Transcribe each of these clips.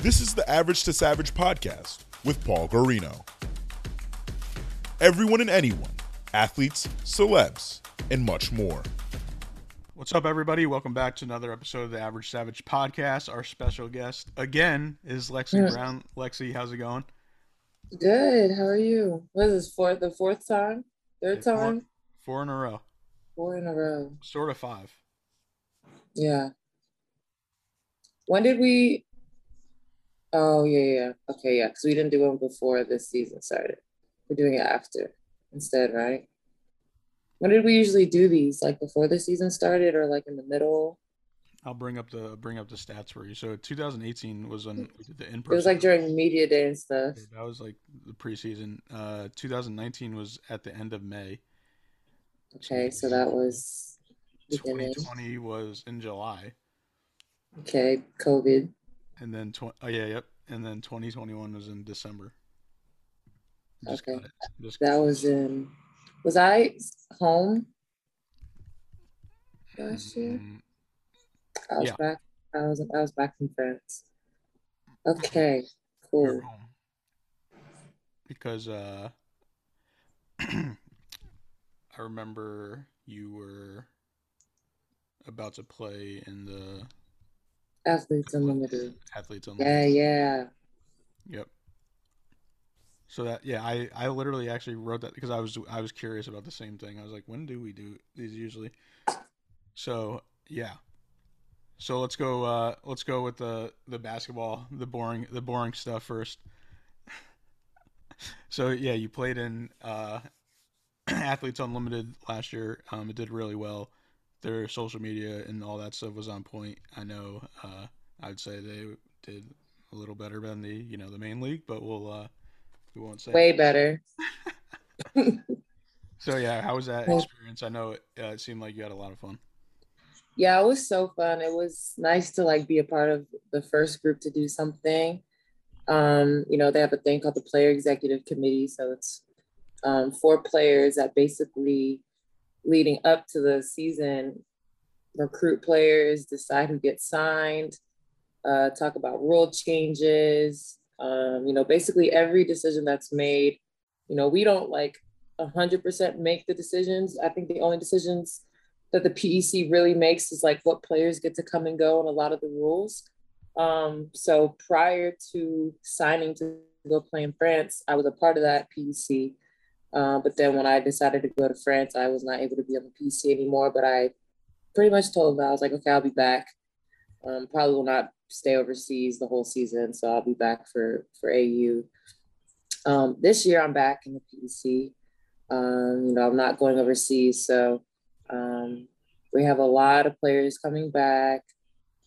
This is the Average to Savage podcast with Paul Guarino. Everyone and anyone, athletes, celebs, and much more. What's up, everybody? Welcome back to another episode of the Average Savage podcast. Our special guest again is Lexie Yeah. Brown. Lexie, how's it going? Good. How are you? What is this fourth the fourth time? Third Yeah, four- time? Four in a row, Four in a row. sort of five. Yeah. When did we Oh yeah, yeah. Okay, yeah, because we didn't do one before this season started. We're doing it after instead, right? When did we usually do these? Like before the season started or like in the middle? I'll bring up the bring up the stats for you. So 2018 was when we did the in It was like during media day and stuff. That was like the preseason. Uh, 2019 was at the end of May. Okay, so that was beginning. 2020 was in July, Okay, COVID. And then tw- oh yeah, yep, and then 2021 was in December. Just Okay. Just That was in was I home last year? Mm, I was Yeah. back. I was I was back from France. Okay, cool. Because uh, I remember you were about to play in the Athletes Unlimited. Athletes Yeah, yeah. Yep. So that yeah, I I literally actually wrote that because I was I was curious about the same thing. I was like, when do we do these usually? So yeah. So let's go. Uh, let's go with the the basketball, the boring the boring stuff first. so yeah, you played in uh, Athletes Unlimited last year. Um, it did really well. Their social media and all that stuff was on point. I know. Uh, I'd say they did a little better than the you know the main league, but we'll uh, we won't say. Way better. So yeah, how was that experience? I know it, uh, it seemed like you had a lot of fun. Yeah, it was so fun. It was nice to like be a part of the first group to do something. Um, you know, they have a thing called the player executive committee. So it's um, four players that basically leading up to the season recruit players, decide who gets signed, uh, talk about rule changes, um, you know, basically every decision that's made. You know, we don't like 100% make the decisions. I think the only decisions that the PEC really makes is like what players get to come and go and a lot of the rules. Um, so prior to signing to go play in France, I was a part of that PEC. Uh, but then when I decided to go to France, I was not able to be on the PEC anymore. But I pretty much told them I was like, okay, I'll be back. Um, probably will not stay overseas the whole season, so I'll be back for for AU. Um, this year I'm back in the PEC. Um, you know, I'm not going overseas, so um, we have a lot of players coming back.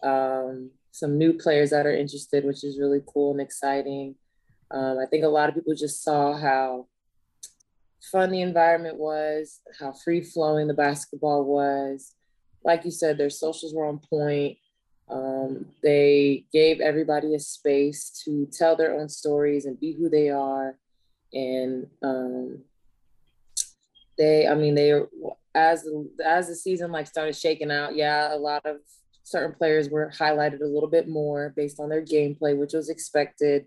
Um, some new players that are interested, which is really cool and exciting. Um, I think a lot of people just saw how fun the environment was, how free flowing the basketball was. Like you said, their socials were on point. Um, they gave everybody a space to tell their own stories and be who they are. And um, they, I mean, they as as the season like started shaking out, yeah, a lot of certain players were highlighted a little bit more based on their gameplay, which was expected.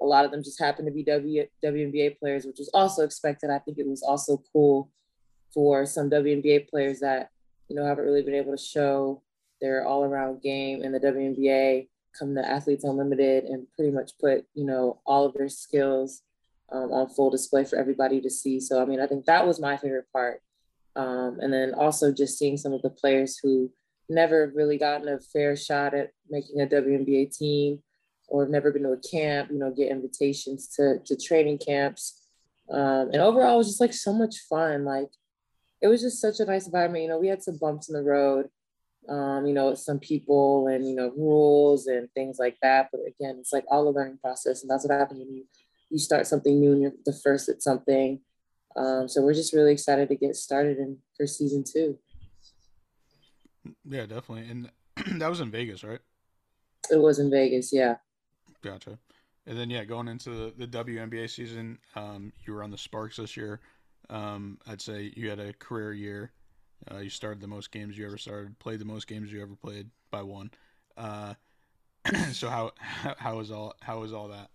A lot of them just happened to be w, WNBA players, which was also expected. I think it was also cool for some WNBA players that you know haven't really been able to show their all-around game in the WNBA come to Athletes Unlimited and pretty much put you know all of their skills um, on full display for everybody to see. So I mean, I think that was my favorite part. Um, and then also just seeing some of the players who never really gotten a fair shot at making a WNBA team or have never been to a camp, you know, get invitations to, to training camps. Um, and overall, it was just like so much fun. Like it was just such a nice environment. You know, we had some bumps in the road, um, you know, some people and, you know, rules and things like that. But again, it's like all a learning process. And that's what happens when you, you start something new and you're the first at something. Um, so we're just really excited to get started in for season two. Yeah, definitely. And that was in Vegas, right? It was in Vegas, yeah. Gotcha. And then yeah, going into the, the WNBA season, um, you were on the Sparks this year. Um, I'd say you had a career year. Uh, you started the most games you ever started, played the most games you ever played by one. Uh, so how how was all how was all that?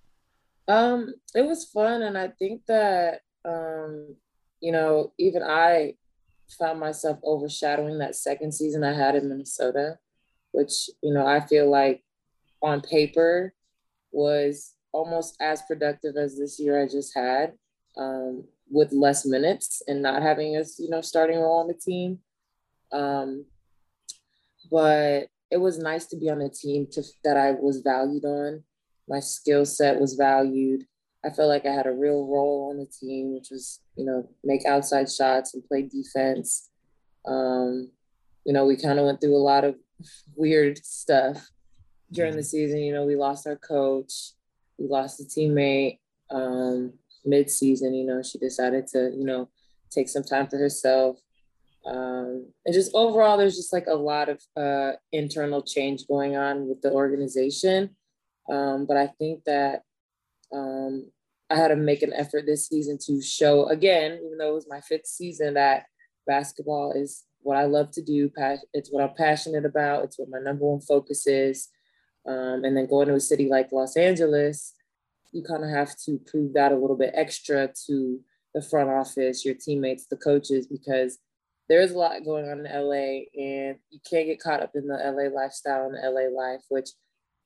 Um, it was fun, and I think that um, you know, even I found myself overshadowing that second season I had in Minnesota, which you know I feel like on paper was almost as productive as this year I just had, um, with less minutes and not having a you know starting role on the team. Um, but it was nice to be on a team to, that I was valued on. My skill set was valued. I felt like I had a real role on the team, which was, you know, make outside shots and play defense. Um, you know, we kind of went through a lot of weird stuff during the season. You know, we lost our coach, we lost a teammate um, mid season. You know, she decided to, you know, take some time for herself. Um, and just overall, there's just like a lot of uh, internal change going on with the organization. Um, but I think that um, I had to make an effort this season to show again, even though it was my fifth season, that basketball is what I love to do. It's what I'm passionate about. It's what my number one focus is. Um, and then going to a city like Los Angeles, you kind of have to prove that a little bit extra to the front office, your teammates, the coaches, because there's a lot going on in LA and you can't get caught up in the LA lifestyle and the LA life, which,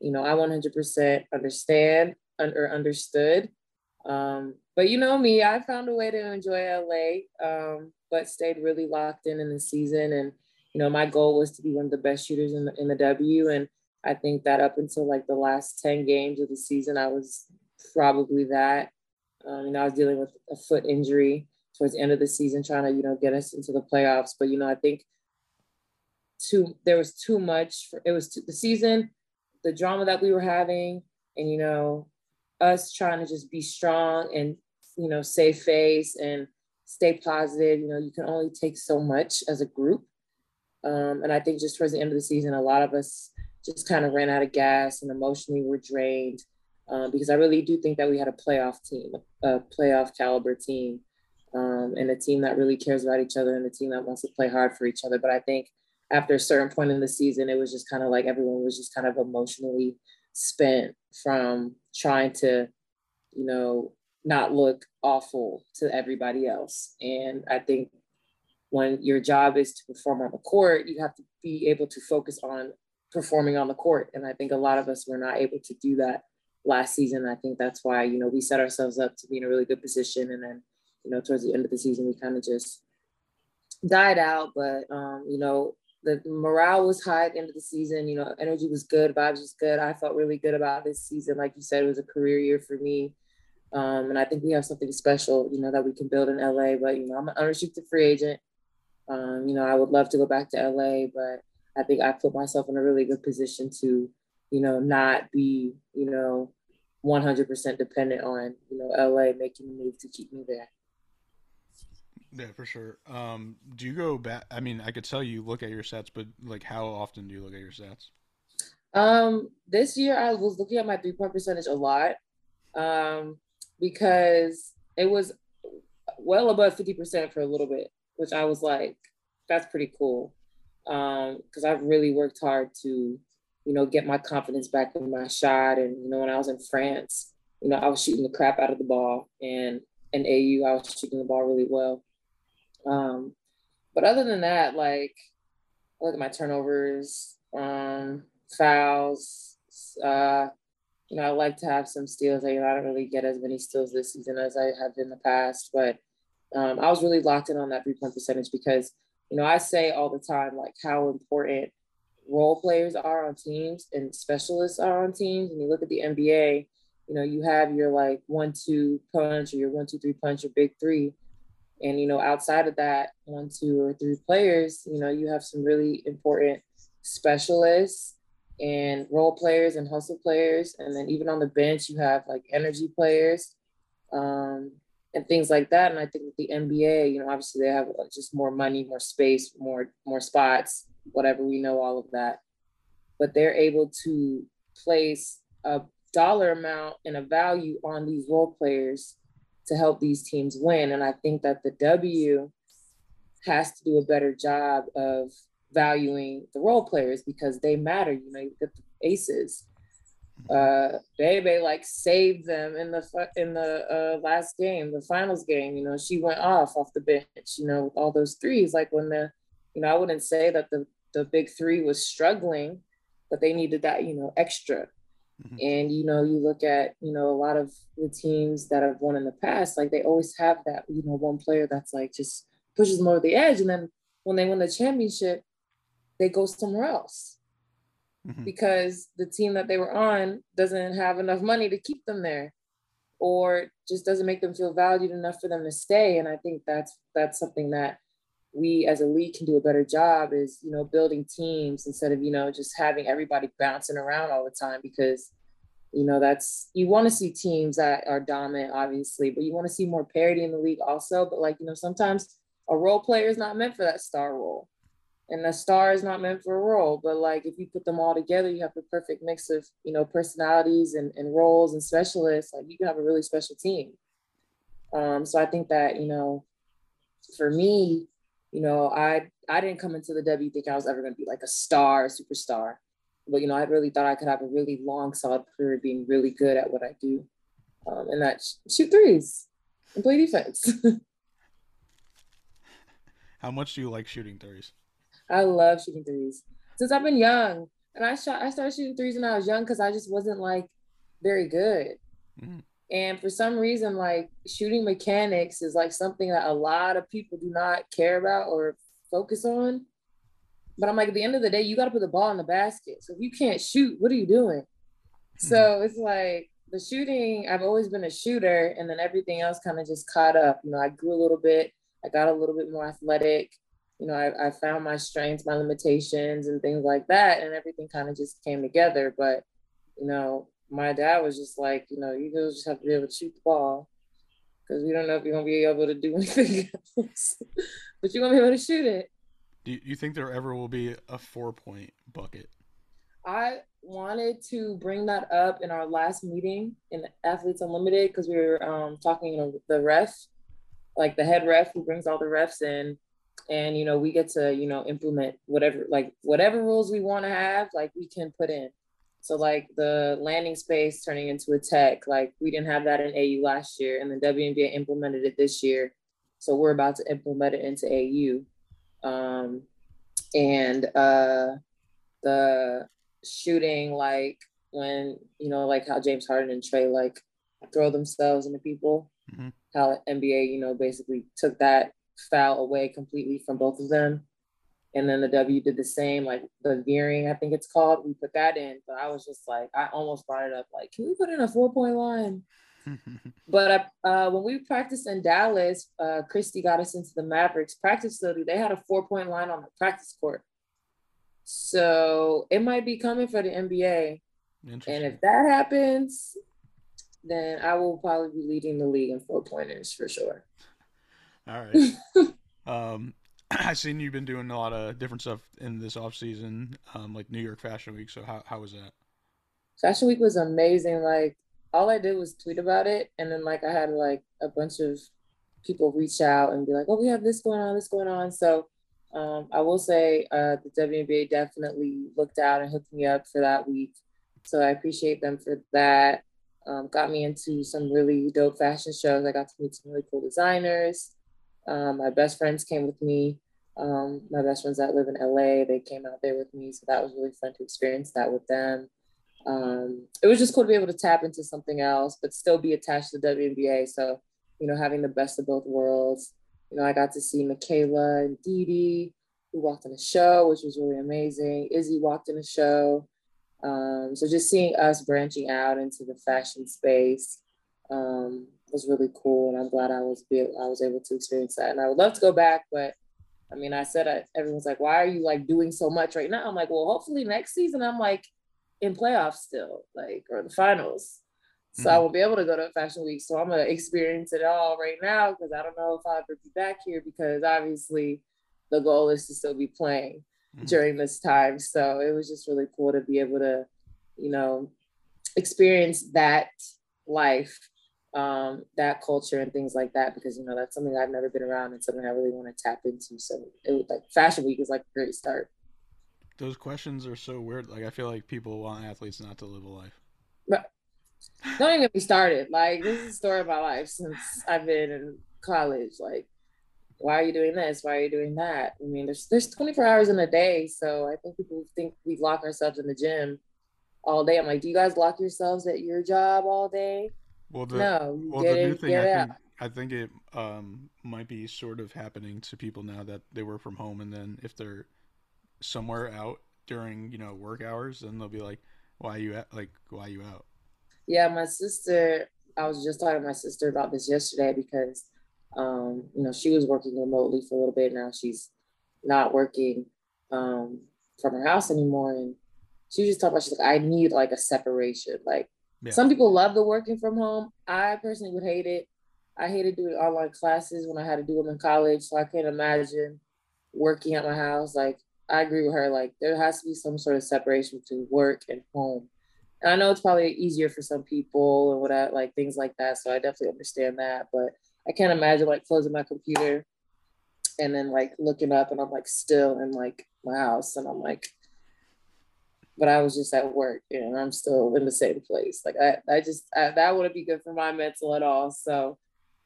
you know, I 100% understand or understood. Um, but you know me, I found a way to enjoy LA, um, but stayed really locked in in the season. And, you know, my goal was to be one of the best shooters in the, in the W. And I think that up until like the last 10 games of the season, I was probably that. Um, know, I was dealing with a foot injury towards the end of the season, trying to you know get us into the playoffs. But you know, I think too there was too much. For, it was too, the season, the drama that we were having, and you know, us trying to just be strong and you know save face and stay positive. You know, you can only take so much as a group. Um, and I think just towards the end of the season, a lot of us just kind of ran out of gas and emotionally were drained. Um, because I really do think that we had a playoff team, a playoff caliber team um, and a team that really cares about each other and a team that wants to play hard for each other. But I think after a certain point in the season, it was just kind of like everyone was just kind of emotionally spent from trying to, you know, not look awful to everybody else. And I think when your job is to perform on the court, you have to be able to focus on performing on the court. And I think a lot of us were not able to do that last season. I think that's why, you know, we set ourselves up to be in a really good position and then you know, towards the end of the season, we kind of just died out. But um, you know, the morale was high at the end of the season. You know, energy was good, vibes was good. I felt really good about this season. Like you said, it was a career year for me. Um, and I think we have something special, you know, that we can build in LA. But you know, I'm an unrestricted free agent. Um, you know, I would love to go back to LA, but I think I put myself in a really good position to, you know, not be, you know, 100% dependent on, you know, LA making the move to keep me there. Yeah, for sure. Um, do you go back? I mean, I could tell you look at your sets, but like, how often do you look at your sets? Um, this year I was looking at my three point percentage a lot, um, because it was well above fifty percent for a little bit, which I was like, that's pretty cool. Um, because I've really worked hard to, you know, get my confidence back in my shot. And you know, when I was in France, you know, I was shooting the crap out of the ball, and in AU I was shooting the ball really well. Um, but other than that, like I look at my turnovers, um, fouls. Uh, you know, I like to have some steals. You know, I don't really get as many steals this season as I have in the past, but um, I was really locked in on that three point percentage because you know I say all the time like how important role players are on teams and specialists are on teams. And you look at the NBA, you know, you have your like one two punch or your one two three punch or big three, and, you know, outside of that, one, two, or three players, you know, you have some really important specialists and role players and hustle players. And then even on the bench, you have like energy players um, and things like that. And I think with the NBA, you know, obviously they have just more money, more space, more more spots, whatever. We know all of that, but they're able to place a dollar amount and a value on these role players to help these teams win. And I think that the W has to do a better job of valuing the role players because they matter. You know, you get the aces. Uh Bebe like saved them in the in the uh last game, the finals game. You know, she went off off the bench. You know, with all those threes. Like when the, you know, I wouldn't say that the the big three was struggling, but they needed that you know extra. Mm-hmm. And you know, you look at you know a lot of the teams that have won in the past, like they always have that you know one player that's like just pushes them over the edge, and then when they win the championship, they go somewhere else mm-hmm. because the team that they were on doesn't have enough money to keep them there or just doesn't make them feel valued enough for them to stay. And i think that's that's something that we as a league can do a better job is you know building teams instead of you know just having everybody bouncing around all the time because you know that's you want to see teams that are dominant obviously but you want to see more parity in the league also. But like you know sometimes a role player is not meant for that star role and a star is not meant for a role but like if you put them all together you have the perfect mix of you know personalities and, and roles and specialists like you can have a really special team. Um, so i think that you know for me you know i i didn't come into the w think i was ever going to be like a star a superstar. But you know i really thought i could have a really long solid career being really good at what i do. Um, and that shoot threes and play defense. How much do you like shooting threes I love shooting threes since I've been young. And I shot I started shooting threes when I was young because I just wasn't like very good. Mm. And for some reason, like shooting mechanics is like something that a lot of people do not care about or focus on. But I'm like, at the end of the day, you got to put the ball in the basket. So if you can't shoot, what are you doing? Mm-hmm. So it's like the shooting, I've always been a shooter, and then everything else kind of just caught up. You know, I grew a little bit, I got a little bit more athletic you know, I, I found my strengths, my limitations, and things like that, and everything kind of just came together. But, you know, my dad was just like, you know, you just have to be able to shoot the ball because we don't know if you're gonna be able to do anything else, but you're gonna be able to shoot it. Do you think there ever will be a four point bucket? I wanted to bring that up in our last meeting in Athletes Unlimited because we were um, talking to you know, the ref, like the head ref who brings all the refs in and you know we get to you know implement whatever like whatever rules we want to have like we can put in. So like the landing space turning into a tech like we didn't have that in au last year and the WNBA implemented it this year. So we're about to implement it into au um, and uh, the shooting like when you know like how james harden and Trae like throw themselves into people. Mm-hmm. how nba you know basically took that foul away completely from both of them. And then the W did the same, like the veering, I think it's called. We put that in, but I was just like, I almost brought it up, like, can we put in a four point line? but uh, when we practiced in Dallas, uh, Christy got us into the Mavericks practice facility. They had a four point line on the practice court. So it might be coming for the NBA. And if that happens, then I will probably be leading the league in four pointers for sure. All right. um, I've seen you've been doing a lot of different stuff in this off season, um, like New York Fashion Week. So how how was that? Fashion Week was amazing. Like all I did was tweet about it, and then like I had like a bunch of people reach out and be like, "Oh, we have this going on, this going on." So um, I will say uh, the WNBA definitely looked out and hooked me up for that week. So I appreciate them for that. Um, got me into some really dope fashion shows. I got to meet some really cool designers. Um, my best friends came with me. Um, my best friends that live in LA, they came out there with me. So that was really fun to experience that with them. Um, it was just cool to be able to tap into something else, but still be attached to the WNBA. So, you know, having the best of both worlds. You know, I got to see Michaela and DiDi, who walked in the show, which was really amazing. Izzy walked in the show. Um, so just seeing us branching out into the fashion space um, was really cool, and I'm glad I was be, I was able to experience that. And I would love to go back, but I mean, I said I, everyone's like, "Why are you like doing so much right now?" I'm like, "Well, hopefully next season I'm like in playoffs still, like or the finals." So mm-hmm. I won't be able to go to Fashion Week. So I'm gonna experience it all right now because I don't know if I'll ever be back here because obviously the goal is to still be playing mm-hmm. during this time. So it was just really cool to be able to, you know, experience that life um, that culture and things like that because you know that's something I've never been around and something I really want to tap into. So it was like Fashion Week is like a great start. Those questions are so weird. Like I feel like people want athletes not to live a life. don't even get me started. Like this is the story of my life since I've been in college. Like, why are you doing this? Why are you doing that? I mean, there's there's 24 hours in a day, so I think people think we lock ourselves in the gym all day. I'm like, do you guys lock yourselves at your job all day? Well, the, no, well, the new thing I think I think it um, might be sort of happening to people now that they work from home, and then if they're somewhere out during you know work hours, then they'll be like, "Why you at? Like, why you out?" Yeah, my sister, I was just talking to my sister about this yesterday because, um, you know, she was working remotely for a little bit. Now she's not working um, from her house anymore. And she was just talking about, she's like, I need like a separation. Like, Yeah. some people love the working from home. I personally would hate it. I hated doing online classes when I had to do them in college. So I can't imagine working at my house. Like, I agree with her. Like, there has to be some sort of separation between work and home. And I know it's probably easier for some people and whatever, like things like that. So I definitely understand that. But I can't imagine like closing my computer and then like looking up and I'm like still in like my house and I'm like, but I was just at work and I'm still in the same place. Like I, I just I, that wouldn't be good for my mental at all. So,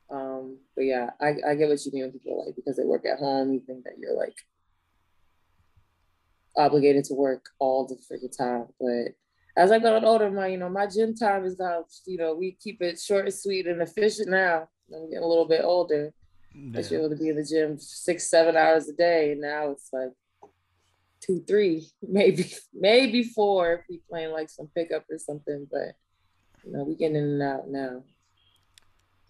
um, but yeah, I, I get what you mean when people like because they work at home, you think that you're like obligated to work all the freaking time. But as I got older, my you know my gym time is now you know we keep it short and sweet and efficient now. I'm getting a little bit older. I Yeah. used to be able to be in the gym six, seven hours a day, and now it's like two, three, maybe, maybe four if we playing like some pickup or something. But you know, we getting in and out now.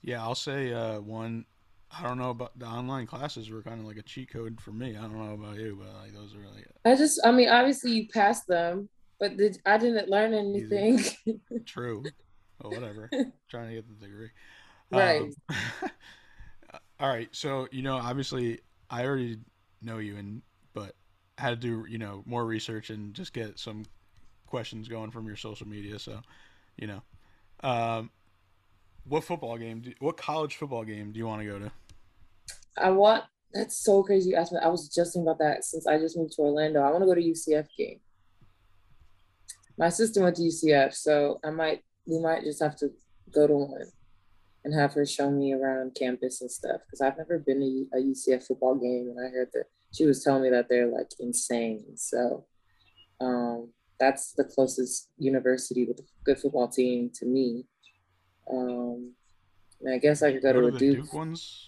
Yeah, I'll say uh, one. I don't know about the online classes were kind of like a cheat code for me. I don't know about you, but like those are really I just, I mean, obviously you passed them, but did, I didn't learn anything. true. Well, whatever. Trying to get the degree. Right. Um, all right. So you know, obviously, I already know you, and but Had to do you know more research and just get some questions going from your social media. So, you know, um, what football game? Do, what college football game do you want to go to? I want. That's so crazy. You asked me. I was just thinking about that since I just moved to Orlando. I want to go to UCF game. My sister went to UCF, so I might. We might just have to go to one and have her show me around campus and stuff because I've never been to a UCF football game, and I heard that she was telling me that they're like insane. So, um, that's the closest university with a good football team to me. Um, and I guess I could go to a Duke Duke ones.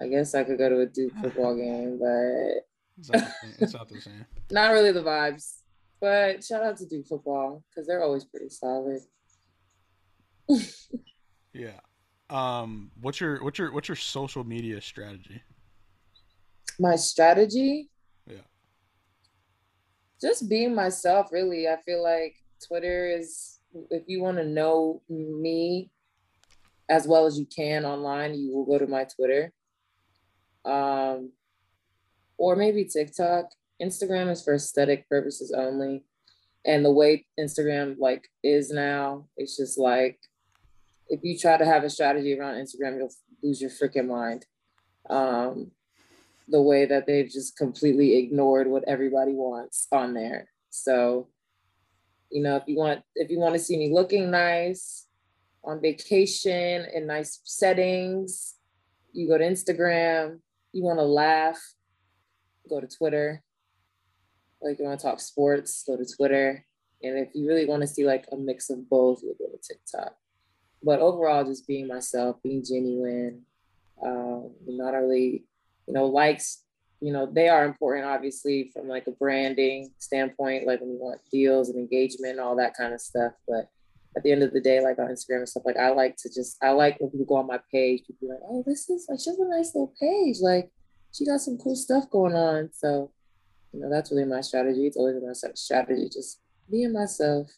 I guess I could go to a Duke football game, but It's not the same. It's not the same. not really the vibes. But shout out to Duke football because they're always pretty solid. Yeah. Um. What's your what's your what's your social media strategy? My strategy? Yeah. Just being myself, really. I feel like Twitter is, if you want to know me as well as you can online, you will go to my Twitter. Um, or maybe TikTok. Instagram is for aesthetic purposes only. And the way Instagram like is now, it's just like if you try to have a strategy around Instagram, you'll lose your freaking mind. Um, the way that they've just completely ignored what everybody wants on there. So, you know, if you want if you want to see me looking nice on vacation in nice settings, you go to Instagram. You want to laugh, go to Twitter. Like you want to talk sports, go to Twitter. And if you really want to see like a mix of both, you'll go to TikTok. But overall, just being myself, being genuine, um, not really, you know, likes, you know, they are important, obviously, from like a branding standpoint, like when you want deals and engagement, all that kind of stuff. But at the end of the day, like on Instagram and stuff, like I like to just, I like when people go on my page, people be like, oh, this is like, she has a nice little page. Like she got some cool stuff going on. So, you know, that's really my strategy. It's always been my strategy, just being myself.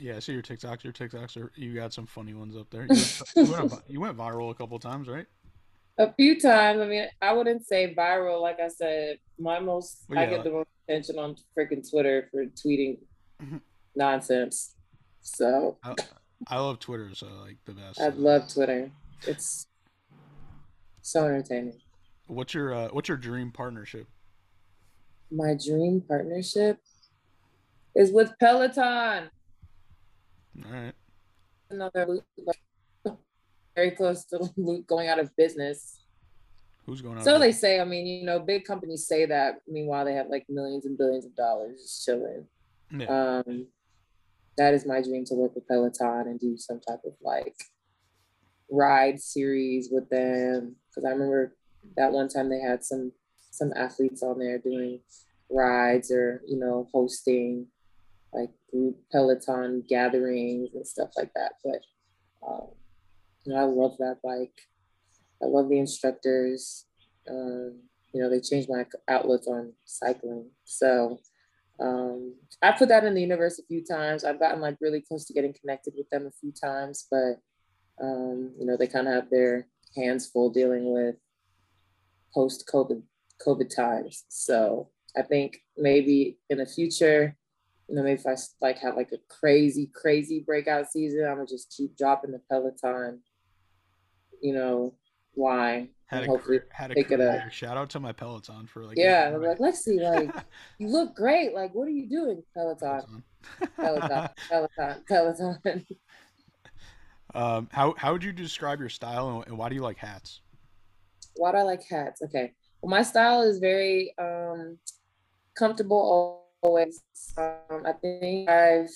Yeah, I see your TikToks. Your TikToks are you got some funny ones up there. You went, you went, you went viral a couple times, right? A few times. I mean, I wouldn't say viral. Like I said, my most Well, I get the most attention on freaking Twitter for tweeting Mhm. nonsense. So I, I love Twitter, so like the best. I love Twitter. It's so entertaining. What's your uh, what's your dream partnership? My dream partnership is with Peloton. All right. Another very close to going out of business. Who's going on? So they say. I mean, you know, big companies say that. Meanwhile, they have like millions and billions of dollars just chilling. Yeah. Um, that is my dream to work with Peloton and do some type of like ride series with them. Because I remember that one time they had some some athletes on there doing rides or you know hosting like group Peloton gatherings and stuff like that. But um, you know, I love that bike. I love the instructors. Um, you know, they changed my outlook on cycling. So um, I put that in the universe a few times. I've gotten like really close to getting connected with them a few times, but um, you know, they kind of have their hands full dealing with post COVID COVID times. So I think maybe in the future, you know, maybe if I like have like a crazy, crazy breakout season, I'm gonna just keep dropping the Peloton, you know, why. Had a, hopefully had a pick it up. Shout out to my Peloton for like. Yeah, I'm like, Lexie, like you look great. Like, what are you doing, Peloton? Peloton. Peloton, Peloton, Peloton. um, how how would you describe your style and, and why do you like hats? Why do I like hats? Okay. Well, my style is very um comfortable always. Um, I think I've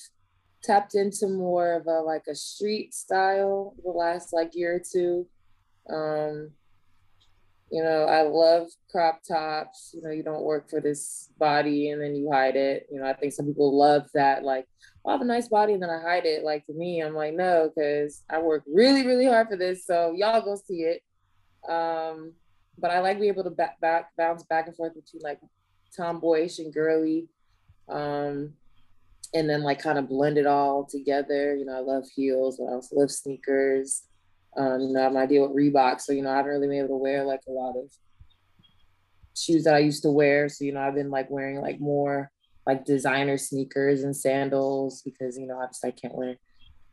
tapped into more of a like a street style the last like year or two. Um, you know, I love crop tops. You know, you don't work for this body and then you hide it. You know, I think some people love that, like, oh, I have a nice body and then I hide it. Like to me, I'm like, no, because I work really, really hard for this. So y'all go see it. Um, but I like being able to back, back bounce back and forth between like tomboyish and girly. Um, and then like kind of blend it all together. You know, I love heels, but I also love sneakers. Um, you know, I have an idea with Reebok, so you know, I haven't really been able to wear like a lot of shoes that I used to wear. So you know, I've been like wearing like more like designer sneakers and sandals because you know, obviously I can't wear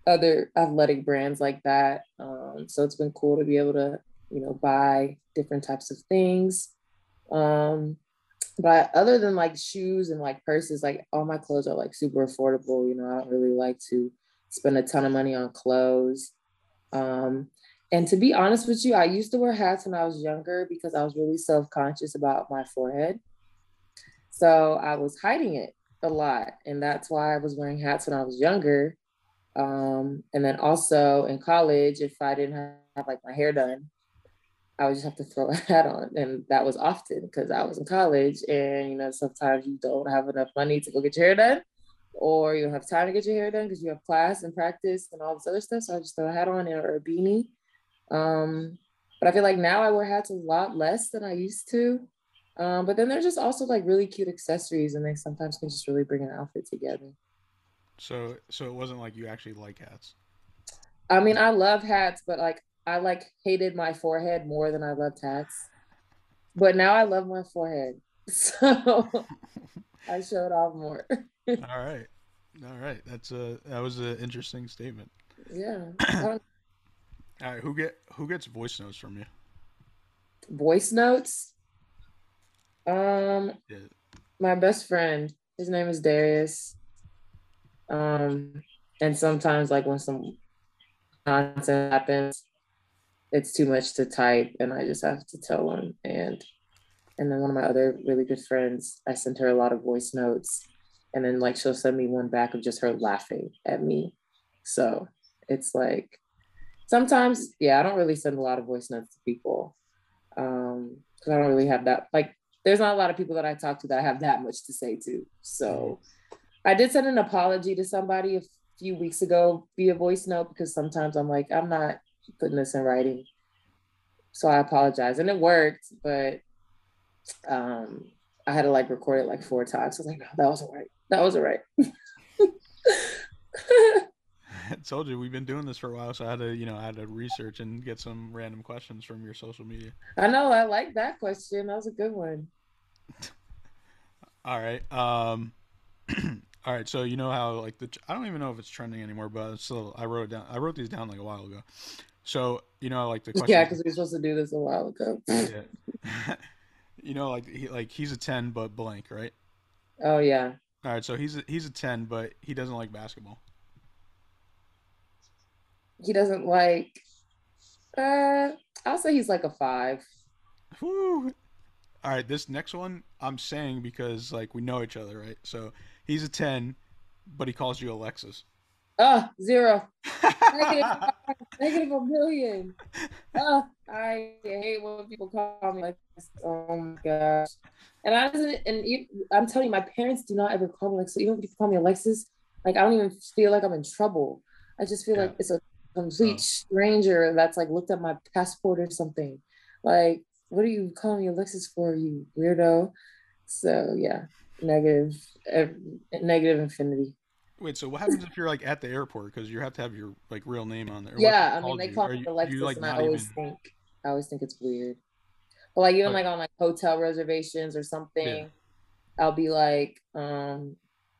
other athletic brands like that. Um, so it's been cool to be able to you know buy different types of things. Um, but other than like shoes and like purses, like all my clothes are like super affordable. You know, I don't really like to spend a ton of money on clothes. Um, and to be honest with you, I used to wear hats when I was younger because I was really self conscious about my forehead. So I was hiding it a lot. And that's why I was wearing hats when I was younger. Um, and then also in college, if I didn't have, have like my hair done, I would just have to throw a hat on. And that was often because I was in college. And, you know, sometimes you don't have enough money to go get your hair done or you don't have time to get your hair done because you have class and practice and all this other stuff. So I just throw a hat on or a beanie. Um, but I feel like now I wear hats a lot less than I used to. Um, but then there's just also like really cute accessories and they sometimes can just really bring an outfit together. So so it wasn't like you actually like hats. I mean, I love hats, but like I like hated my forehead more than I loved tats. But now I love my forehead. So I showed off more. All right. All right. That's a that was an interesting statement. yeah. All right, who get who gets voice notes from you? Voice notes. Um Yeah. my best friend, his name is Darius. Um and sometimes like when some nonsense happens, it's too much to type and I just have to tell him and and then one of my other really good friends, I sent her a lot of voice notes and then like she'll send me one back of just her laughing at me. So it's like sometimes, yeah, I don't really send a lot of voice notes to people. Um, because I don't really have that like there's not a lot of people that I talk to that I have that much to say to. So I did send an apology to somebody a few weeks ago via voice note because sometimes I'm like, I'm not putting this in writing. So I apologize. And it worked, but um I had to like record it like four times. I was like, no, that wasn't right. That wasn't right. I told you we've been doing this for a while, so I had to, you know, I had to research and get some random questions from your social media. I know, I like that question. That was a good one. All right. Um all right, so you know how like the I don't even know if it's trending anymore, but still I wrote it down. I wrote these down like a while ago. So, you know I like the question Yeah, because we were supposed to do this a while ago. yeah. you know like he like he's a 10 but blank, right? Oh yeah. All right, so he's a, he's a 10 but he doesn't like basketball. he doesn't like. Uh, I'll say he's like a five. Woo. All right, this next one I'm saying because like we know each other, right? So he's a ten, but he calls you Alexis. Uh, zero. Negative, negative a million. Uh, I hate when people call me like this. Oh my gosh. And I doesn't, and you, I'm telling you, my parents do not ever call me like so. Even if people call me Alexis, like I don't even feel like I'm in trouble. I just feel Yeah. like it's a complete Oh. stranger that's like looked at my passport or something. Like, what are you calling me Alexis for, you weirdo? So yeah, negative, ev- negative infinity. Wait, so what happens if you're like at the airport because you have to have your like real name on there? Yeah, I mean they call Are me you- Alexis, you, like, and I always even- think I always think it's weird. But like even Like- like on like hotel reservations or something, I'll be like, um,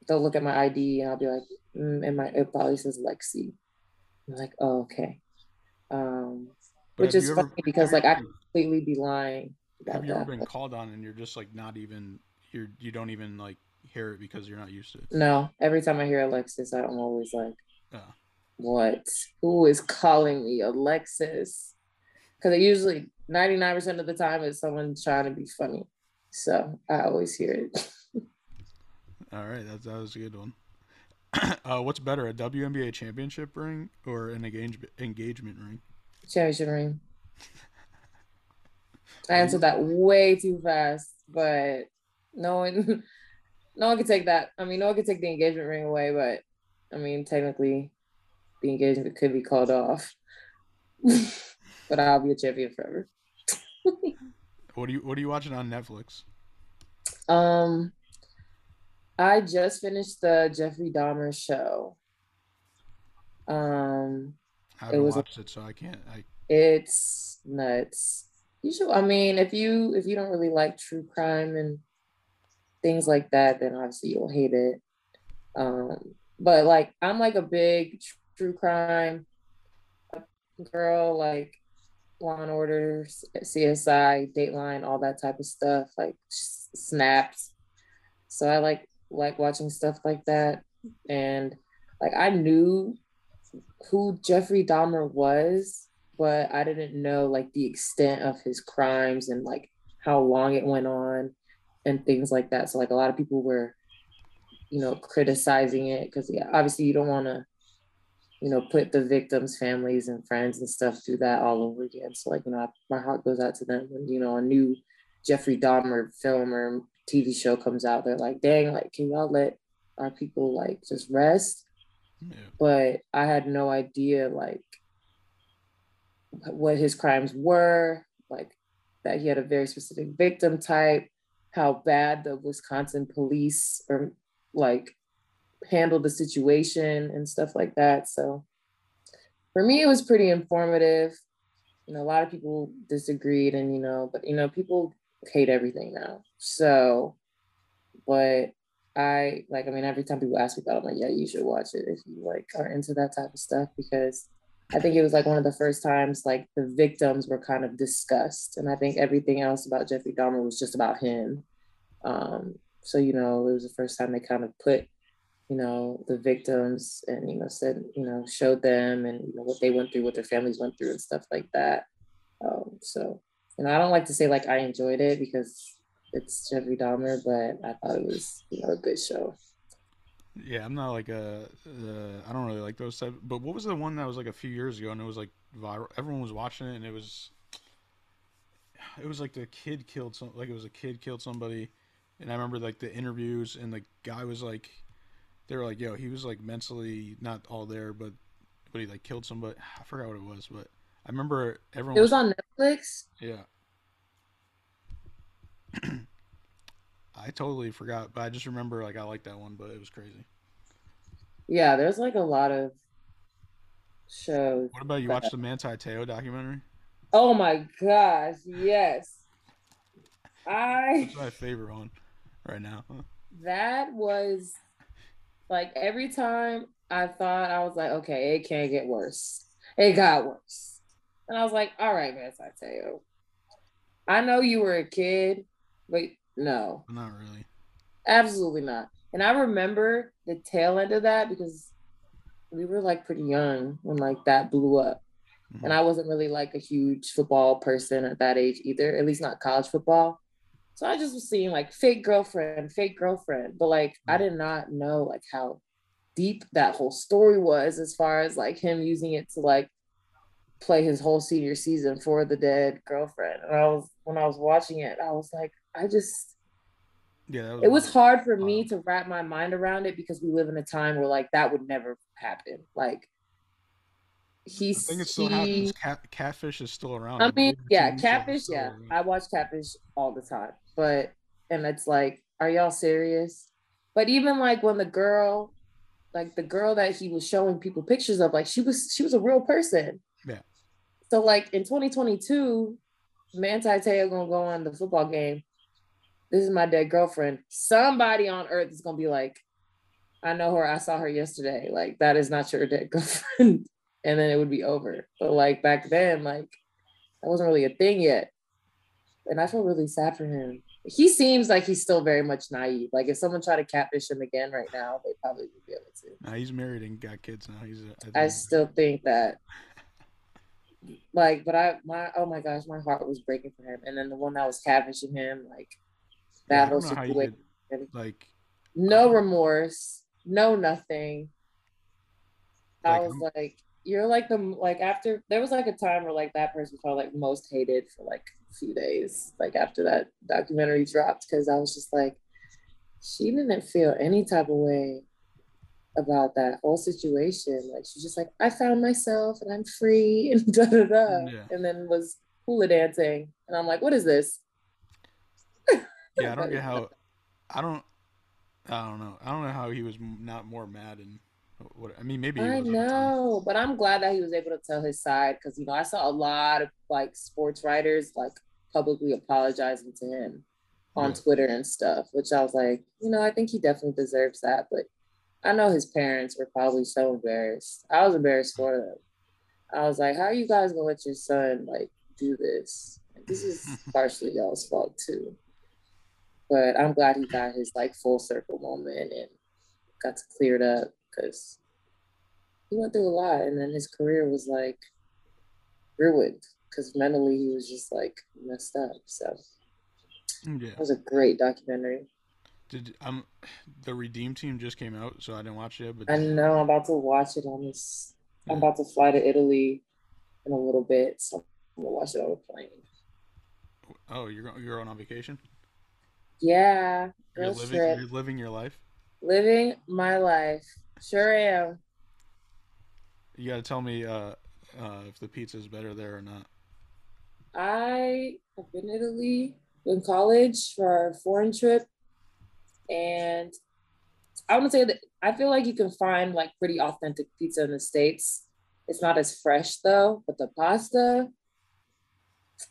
they'll look at my ID and I'll be like, mm, and my it probably says Lexie. I'm like, oh okay, um, But which is you ever- funny because like I completely be lying about Have you ever that. been but called on and you're just like not even you're you don't even like hear it because you're not used to it? No, every time I hear Alexis, I'm always like, Yeah. what? Who is calling me Alexis? Because it usually 99% of the time is someone trying to be funny. So I always hear it. All right, that that was a good one. uh, what's better, a WNBA championship ring or an engagement engagement ring? Championship ring. I answered that way too fast, but no one no one can take that. I mean, no one can take the engagement ring away, but I mean technically the engagement could be called off. but I'll be a champion forever. What do you What are you watching on Netflix? Um, I just finished the Jeffrey Dahmer show. Um, I haven't was a- watched it, so I can't. I it's nuts. You should. I mean, if you if you don't really like true crime and things like that, then obviously you'll hate it. Um, but like I'm like a big true crime girl, like Law and Order, CSI, Dateline, all that type of stuff, like Snaps. So I like like watching stuff like that, and like I knew who Jeffrey Dahmer was, but I didn't know like the extent of his crimes and like how long it went on and things like that. So like a lot of people were, you know, criticizing it because yeah, obviously you don't want to, you know, put the victims' families and friends and stuff through that all over again. So like you know, my heart goes out to them when you know a new Jeffrey Dahmer film or TV show comes out. They're like, dang, like can y'all let our people like just rest? yeah. but I had no idea like what his crimes were, like that he had a very specific victim type, how bad the Wisconsin police or like handled the situation and stuff like that. So for me, it was pretty informative. You know, a lot of people disagreed, and you know, but you know, people hate everything now. So, but I like, I mean, every time people ask me about it, I'm like, yeah, you should watch it if you like are into that type of stuff because I think it was like one of the first times like the victims were kind of discussed. And I think everything else about Jeffrey Dahmer was just about him. Um, so, you know, it was the first time they kind of put, you know, the victims and, you know, said, you know, showed them and, you know, what they went through, what their families went through and stuff like that. Um, so, you know, I don't like to say like I enjoyed it because it's Jeffrey Dahmer, but I thought it was, you know, a good show. Yeah, I'm not like a. Uh, I don't really like those type. But what was the one that was like a few years ago and it was like viral? Everyone was watching it and it was. It was like the kid killed some. Like it was a kid killed somebody, and I remember like the interviews and the guy was like, they were like, "Yo, he was like mentally not all there, but but he like killed somebody. I forgot what it was, but I remember everyone. It was on Netflix. Yeah. I totally forgot, but I just remember like I liked that one, but it was crazy. Yeah, there's like a lot of shows. What about you? Watched the Manti Te'o documentary? Oh my gosh, yes. I That's my favorite one right now. that was like every time I thought I was like, okay, it can't get worse. It got worse. And I was like, all right, man, I tell you. I know you were a kid, but no, Not really. absolutely not. And I remember the tail end of that because we were like pretty young when like that blew up. Mhm. And I wasn't really like a huge football person at that age either, at least not college football. So I just was seeing like fake girlfriend, fake girlfriend. But like I did not know like how deep that whole story was as far as like him using it to like play his whole senior season for the dead girlfriend. And I was when I was watching it, I was like, I just Yeah, that was it was hard for me to wrap my mind around it because we live in a time where like that would never happen. Like I he's think it still he, happens. Cat, catfish is still around. I mean, yeah, TV show is catfish, yeah. I watch catfish all the time. But and it's like, are y'all serious? But even like when the girl, like the girl that he was showing people pictures of, like she was she was a real person. Yeah. So like in 2022, Manti Te'o gonna go on the football game. This is my dead girlfriend. Somebody on earth is gonna be like, I know her, I saw her yesterday. Like that is not your dead girlfriend. and then it would be over. But like back then, like that wasn't really a thing yet. And I feel really sad for him. He seems like he's still very much naive. Like if someone tried to catfish him again right now, they probably would be able to. Nah, he's married and got kids now. He's. A, I still think that like, but I my oh my gosh, my heart was breaking for him. And then the one that was catfishing him, like yeah, that whole don't know how you situation. could, like. No uh, remorse, no nothing. I Like, was like, you're like the like after there was like a time where like that person felt like most hated for like a few days, like after that documentary dropped, because I was just like, she didn't feel any type of way about that whole situation. Like she's just like, I found myself and I'm free and da da da, Yeah. and then was hula dancing, and I'm like, what is this? Yeah, I don't get how. I don't. I don't know. I don't know how he was not more mad and what. I mean, maybe. I was at the time. know, but I'm glad that he was able to tell his side because you know I saw a lot of like sports writers like publicly apologizing to him on Yeah. Twitter and stuff, which I was like, you know, I think he definitely deserves that. But I know his parents were probably so embarrassed. I was embarrassed for them. I was like, how are you guys gonna let your son like do this? Like, this is partially y'all's fault too. But I'm glad he got his like full circle moment and got to clear it up because he went through a lot and then his career was like ruined because mentally he was just like messed up. So Yeah. it was a great documentary. Did um, the Redeem Team just came out, so I didn't watch it. But I know I'm about to watch it on this. I'm about to fly to Italy in a little bit, so I'm gonna watch it on a plane. oh, you're you're on vacation. Yeah, You're living. trip, You're living your life. living my life. Sure am. You got to tell me uh, uh, if the pizza is better there or not. I have been to Italy in college for a foreign trip, and I want to say that I feel like you can find like pretty authentic pizza in the states. It's not as fresh though, but the pasta,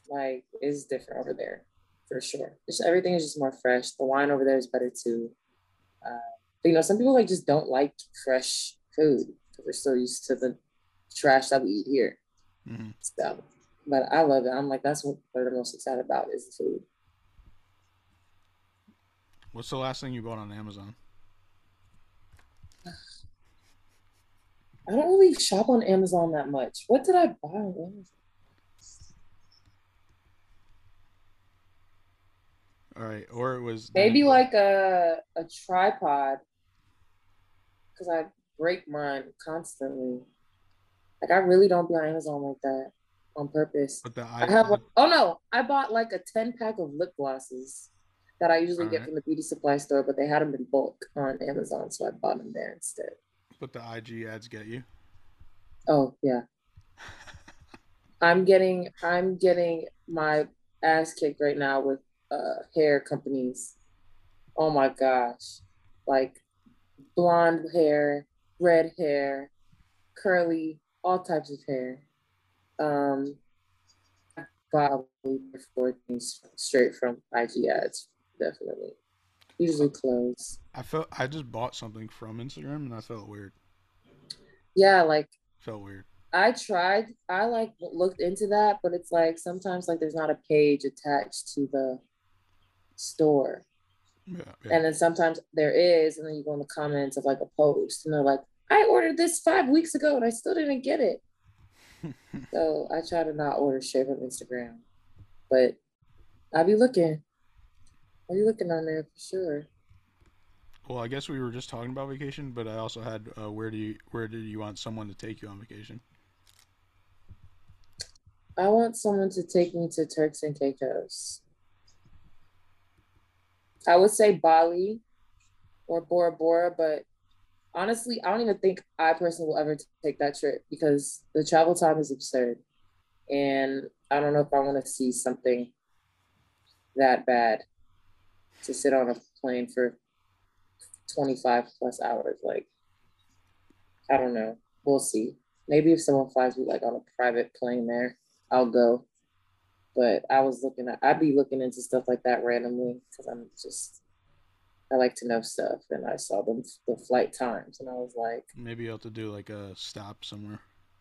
like, is different over there for sure. Just everything is just more fresh. The wine over there is better too. Uh, but you know, some people like just don't like fresh food because they're so used to the trash that we eat here. hmm So, but I love it. I'm like, that's what they're the most excited about is the food. What's the last thing you bought on Amazon? I don't really shop on Amazon that much. What did I buy on Amazon? All right, or it was Maybe like a a tripod, because I break mine constantly. Like I really don't be on Amazon like that on purpose. But the I have like, oh no, I bought like a 10 pack of lip glosses that I usually get Alright. from the beauty supply store, but they had them in bulk on Amazon, so I bought them there instead. but the IG ads get you. Oh yeah. I'm getting I'm getting my ass kicked right now with uh hair companies. Oh my gosh. Like blonde hair, red hair, curly, all types of hair. Um probably before things straight from IG ads, definitely. Usually clothes. I felt I just bought something from Instagram and I felt weird. Yeah, like Felt weird. I tried, I like looked into that, but it's like sometimes like there's not a page attached to the store. Yeah, yeah. And then sometimes there is, and then you go in the comments of like a post and they're like, I ordered this five weeks ago and I still didn't get it. so I try to not order shit from Instagram, but I'll be looking. I'll be looking on there for sure. Well, I guess we were just talking about vacation, but I also had uh, where do you where do you want someone to take you on vacation? I want someone to take me to Turks and Caicos. I would say Bali or Bora Bora, but honestly, I don't even think I personally will ever take that trip because the travel time is absurd. And I don't know if I want to see something that bad to sit on a plane for 25 plus hours. Like, I don't know. We'll see. Maybe if someone flies me like on a private plane there, I'll go. But I was looking at, I'd be looking into stuff like that randomly because I'm just, I like to know stuff. And I saw them, the flight times, and I was like, Maybe you have to do like a stop somewhere.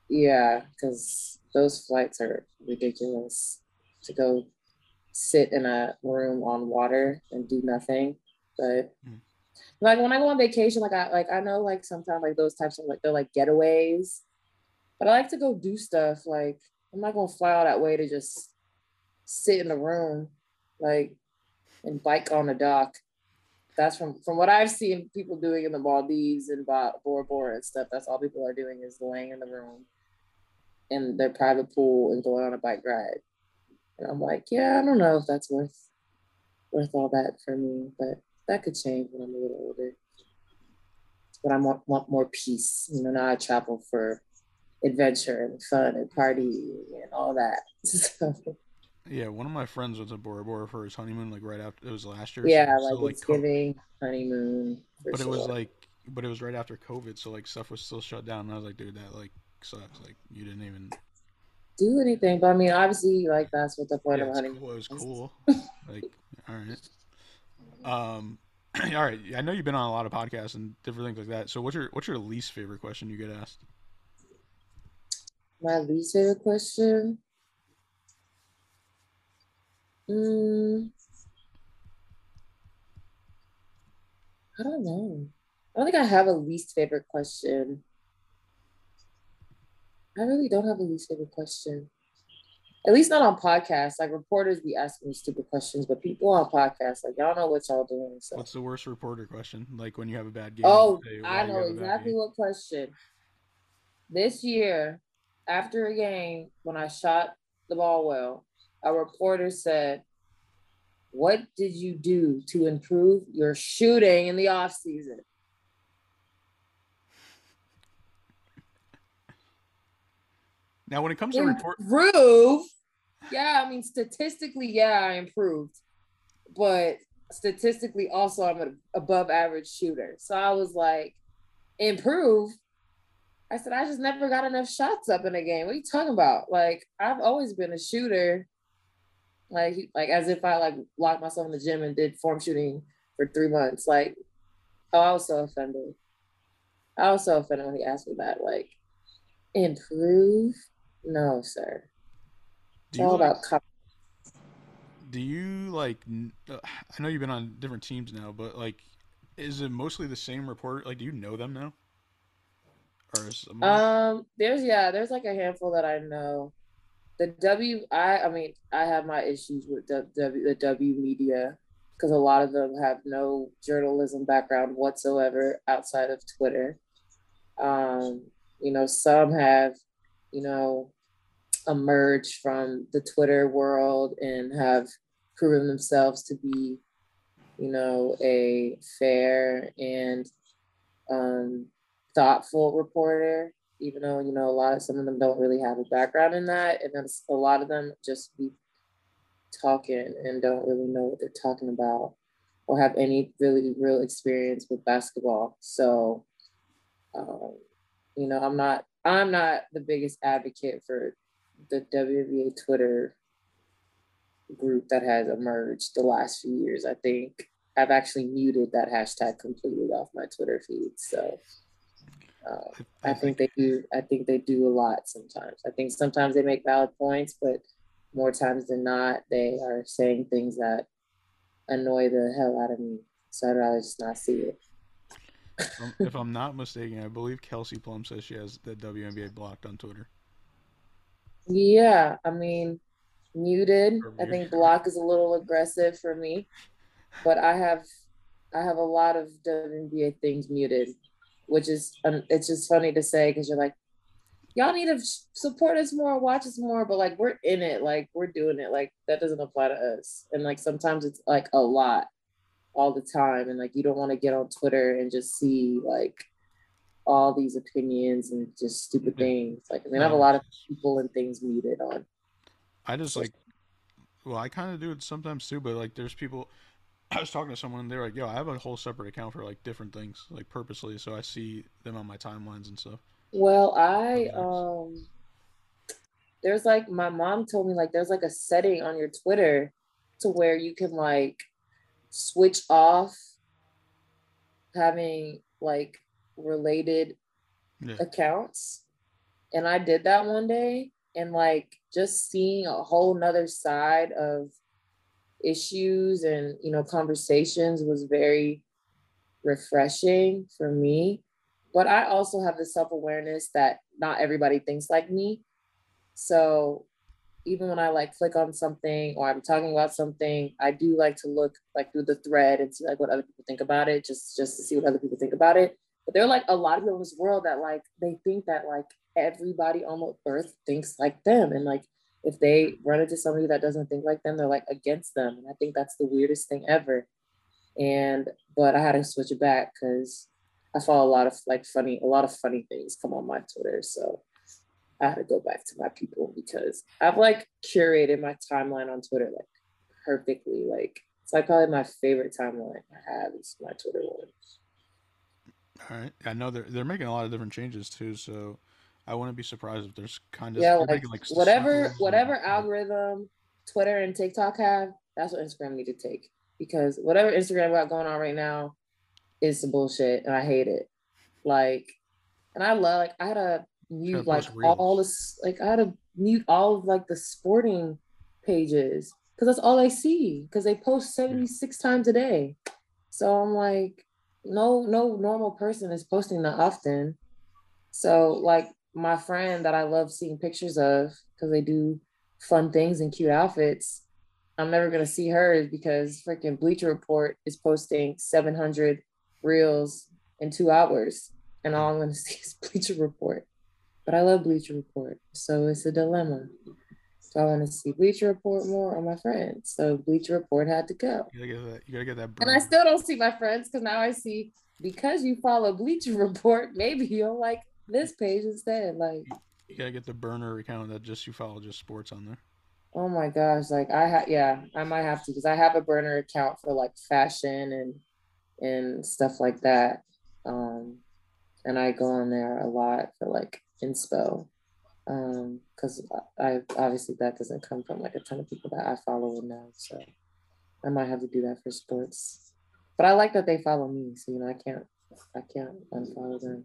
yeah, because those flights are ridiculous to go sit in a room on water and do nothing. But Mm. like when I go on vacation, like I like I know like sometimes like those types of like they're like getaways, but I like to go do stuff. Like I'm not gonna fly all that way to just sit in the room, like and bike on the dock. That's from from what I've seen people doing in the Maldives and Bora Bora and stuff. That's all people are doing is laying in the room in their private pool and going on a bike ride. And I'm like, yeah, I don't know if that's worth worth all that for me, but that could change when I'm a little older. But I want, want more peace. You know, now I travel for adventure and fun and party and all that. So, Yeah, one of my friends went to Bora Bora for his honeymoon, like right after it was last year. yeah, so, like co- Thanksgiving, honeymoon. but it was like, but it was right after COVID, so like stuff was still shut down. And I was like, dude, that like sucks. Like you didn't even. do anything, but I mean, obviously, like that's what the point Yeah, of honeymoon. cool. It was cool. like, all right. Um, all right. I know you've been on a lot of podcasts and different things like that. So what's your what's your least favorite question you get asked? My least favorite question. Mm, I don't know. I don't think I have a least favorite question. I really don't have a least favorite question. At least not on podcasts. Like reporters be asking me stupid questions, but people on podcasts, like y'all know what y'all doing. So What's the worst reporter question? Like when you have a bad game. Oh, I know have a bad exactly what question. This year, after a game, when I shot the ball well, a reporter said, What did you do to improve your shooting in the off season? Now, when it comes to report, Improve? Yeah, I mean, statistically, yeah, I improved. But statistically, also, I'm an above average shooter. So I was like, Improve? I said, I just never got enough shots up in a game. What are you talking about? Like, I've always been a shooter. Like, like as if I like locked myself in the gym and did form shooting for three months. Like, oh, I was so offended. I was so offended when he asked me that. Like, improve? No, sir. It's do you all like, about com- do you like? uh, I know you've been on different teams now, but like, is it mostly the same reporter? Like, do you know them now? Or is Um, there's yeah, there's like a handful that I know. The W, I, I mean, I have my issues with the W, the W media because a lot of them have no journalism background whatsoever outside of Twitter. Um, you know, some have, you know, emerged from the Twitter world and have proven themselves to be, you know, a fair and um, thoughtful reporter, even though you know a lot of some of them don't really have a background in that, and then a lot of them just be talking and don't really know what they're talking about or have any really real experience with basketball. So, um, you know, I'm not I'm not the biggest advocate for the WNBA Twitter group that has emerged the last few years. I think I've actually muted that hashtag completely off my Twitter feed. So uh, I think they do. I think they do a lot sometimes. I think sometimes they make valid points, but more times than not, they are saying things that annoy the hell out of me. So I'd rather just not see it. If I'm, if I'm not mistaken, I believe Kelsey Plum says she has the WNBA blocked on Twitter. Yeah, I mean, muted. I think block is a little aggressive for me, but I have, I have a lot of WNBA things muted, which is um, it's just funny to say because you're like, y'all need to support us more, watch us more, but like we're in it, like we're doing it, like that doesn't apply to us, and like sometimes it's like a lot, all the time, and like you don't want to get on Twitter and just see like all these opinions and just stupid things. Like I mean, I have a lot of people and things muted on. I just like, well, I kind of do it sometimes too, but like, there's people. I was talking to someone, and they're like, "Yo, I have a whole separate account for like different things, like purposely, so I see them on my timelines and stuff." Well, I um there's like my mom told me like there's like a setting on your Twitter to where you can like switch off having like related Yeah, accounts. And I did that one day and like just seeing a whole nother side of issues and you know conversations was very refreshing for me. But I also have the self-awareness that not everybody thinks like me. So even when I like click on something or I'm talking about something, I do like to look like through the thread and see like what other people think about it, just just to see what other people think about it. But there are like a lot of people in this world that like they think that like everybody on the earth thinks like them. And like if they run into somebody that doesn't think like them, they're like against them. And I think that's the weirdest thing ever. And but I had to switch it back because I follow a lot of like funny, a lot of funny things come on my Twitter. So I had to go back to my people because I've like curated my timeline on Twitter like perfectly. Like it's like probably my favorite timeline I have is my Twitter one. all right. I know they're they're making a lot of different changes too, so I wouldn't be surprised if there's kind of yeah, like, making, whatever whatever algorithm Twitter and TikTok have, that's what Instagram need to take. Because whatever Instagram got going on right now is some bullshit and I hate it. Like, and I love like I had to mute like all this like I had to mute all of like the sporting pages because that's all I see because they post 76 times a day. So I'm like, no, no normal person is posting that often. So like my friend that I love seeing pictures of because they do fun things and cute outfits. I'm never gonna see hers because freaking Bleacher Report is posting 700 reels in two hours, and all I'm gonna see is Bleacher Report. But I love Bleacher Report, so it's a dilemma. Do I want to see Bleacher Report more on my friends? So Bleacher Report had to go. You gotta get that. You gotta get that. And I still don't see my friends because now I see because you follow Bleacher Report, maybe you'll like this page instead. Like, You gotta get the burner account that just you follow just sports on there. oh my gosh, like I have yeah, I might have to because I have a burner account for like fashion and and stuff like that. Um and I go on there a lot for like inspo. Um, because I obviously that doesn't come from like a ton of people that I follow and know. So I might have to do that for sports. But I like that they follow me, so you know I can't I can't unfollow them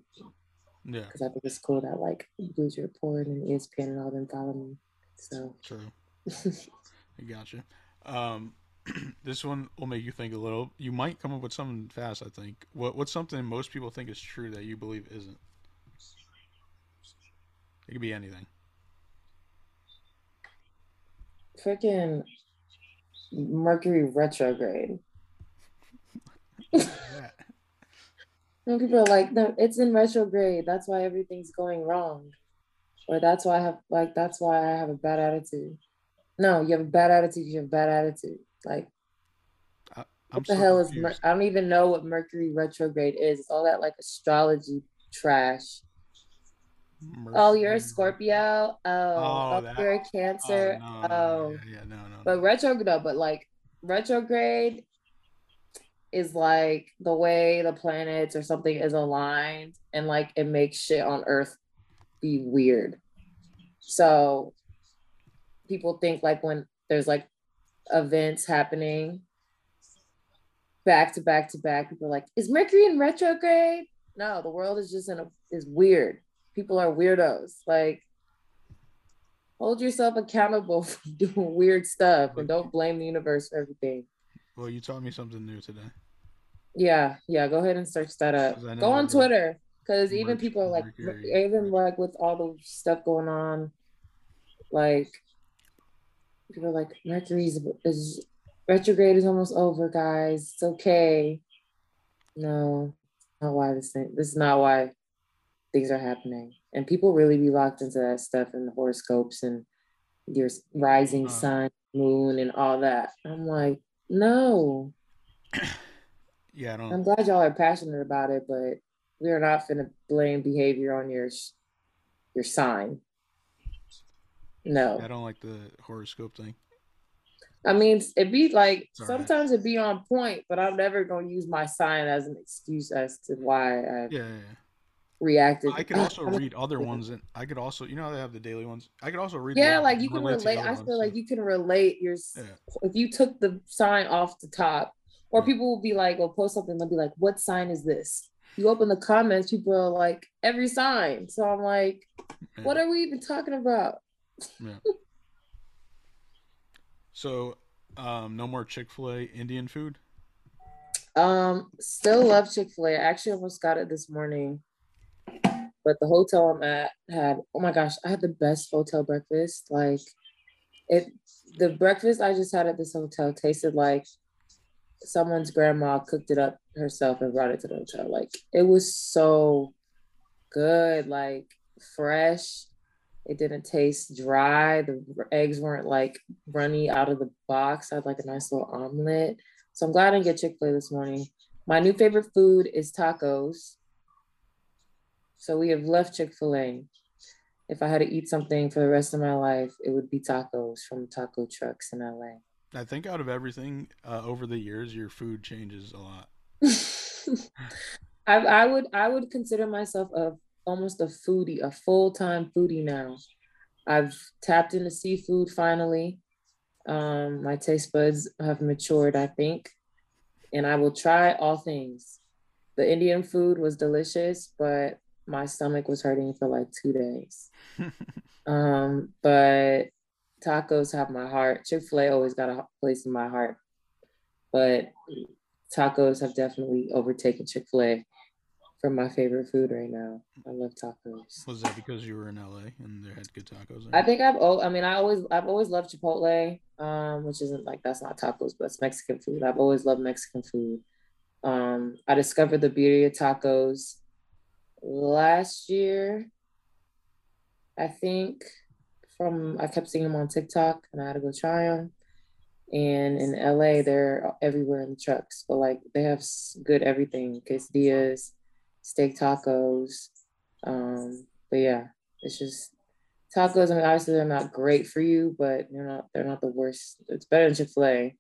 Yeah, because I think it's cool that like Bleacher Report and ESPN and all them follow me. So true. I gotcha. Um, this one will make you think a little. You might come up with something fast. I think. What What's something most people think is true that you believe isn't? It could be anything. freaking Mercury retrograde. And people are like, no, it's in retrograde. That's why everything's going wrong. Or that's why I have like that's why I have a bad attitude. No, you have a bad attitude, you have a bad attitude. Like I'm what the so hell is Mer- I don't even know what Mercury retrograde is. It's all that like astrology trash. Oh, you're a mm. Scorpio. Oh, Oh, oh, that- you're a Oh, Cancer. no, no, Oh, yeah, yeah, no, no. But retrograde, no, but like retrograde is like the way the planets or something is aligned and like it makes shit on Earth be weird. So people think like when there's like events happening back to back to back, people are like, is Mercury in retrograde? No, the world is just in a is weird. People are weirdos. Like hold yourself accountable for doing weird stuff and don't blame the universe for everything. Well, you taught me something new today. Yeah, yeah. Go ahead and search that up. Go on Twitter because even people are like, Mercury, even like with all the stuff going on, like people are like Mercury's is retrograde is almost over, guys. It's okay. No, not why this thing. This is not why things are happening. And people really be locked into that stuff and the horoscopes and your rising sun, moon, and all that. I'm like, no. Yeah, I don't. I'm glad y'all are passionate about it, but we are not going to blame behavior on your your sign. No, I don't like the horoscope thing. I mean it be like right. sometimes it be on point, but I'm never gonna use my sign as an excuse as to why I Yeah, yeah, yeah. Reacted. I could also read other ones, and I could also, you know, how they have the daily ones. I could also read. Yeah, like you can relate. I ones, feel like so- you can relate your Yeah. if you took the sign off the top, or Yeah. people will be like, will post something, they'll be like, "What sign is this?" You open the comments, people are like, "Every sign." So I'm like, Yeah. what are we even talking about? So, um, no more Chick Fil A Indian food. Um, still love Chick Fil A. I actually almost got it this morning, but the hotel I'm at had. Oh my gosh, I had the best hotel breakfast. Like it, the breakfast I just had at this hotel tasted like someone's grandma cooked it up herself and brought it to the hotel. Like it was so good, like fresh. It didn't taste dry. The eggs weren't like runny out of the box. I had like a nice little omelet. So I'm glad I didn't get Chick fil A this morning. My new favorite food is tacos. So we have left Chick fil A. If I had to eat something for the rest of my life, it would be tacos from taco trucks in LA. I think out of everything uh, over the years, your food changes a lot. I, I would I would consider myself a almost a foodie, a full time foodie now. I've tapped into seafood finally. Um, my taste buds have matured, I think, and I will try all things. The Indian food was delicious, but my stomach was hurting for like two days. Um, but tacos have my heart. Chick Fil A always got a place in my heart, but tacos have definitely overtaken Chick Fil A for my favorite food right now. I love tacos. Was that because you were in LA and they had good tacos? I think I've oh I mean I always I've always loved Chipotle, um, which isn't like that's not tacos, but it's Mexican food. I've always loved Mexican food. Um, I discovered the beauty of tacos last year. I think from I kept seeing them on TikTok and I had to go try them. And in LA, they're everywhere in the trucks, but like they have good everything quesadillas, steak tacos. Um, but yeah, it's just tacos. I mean, obviously they're not great for you, but they're not they're not the worst. It's better than Chick Fil A.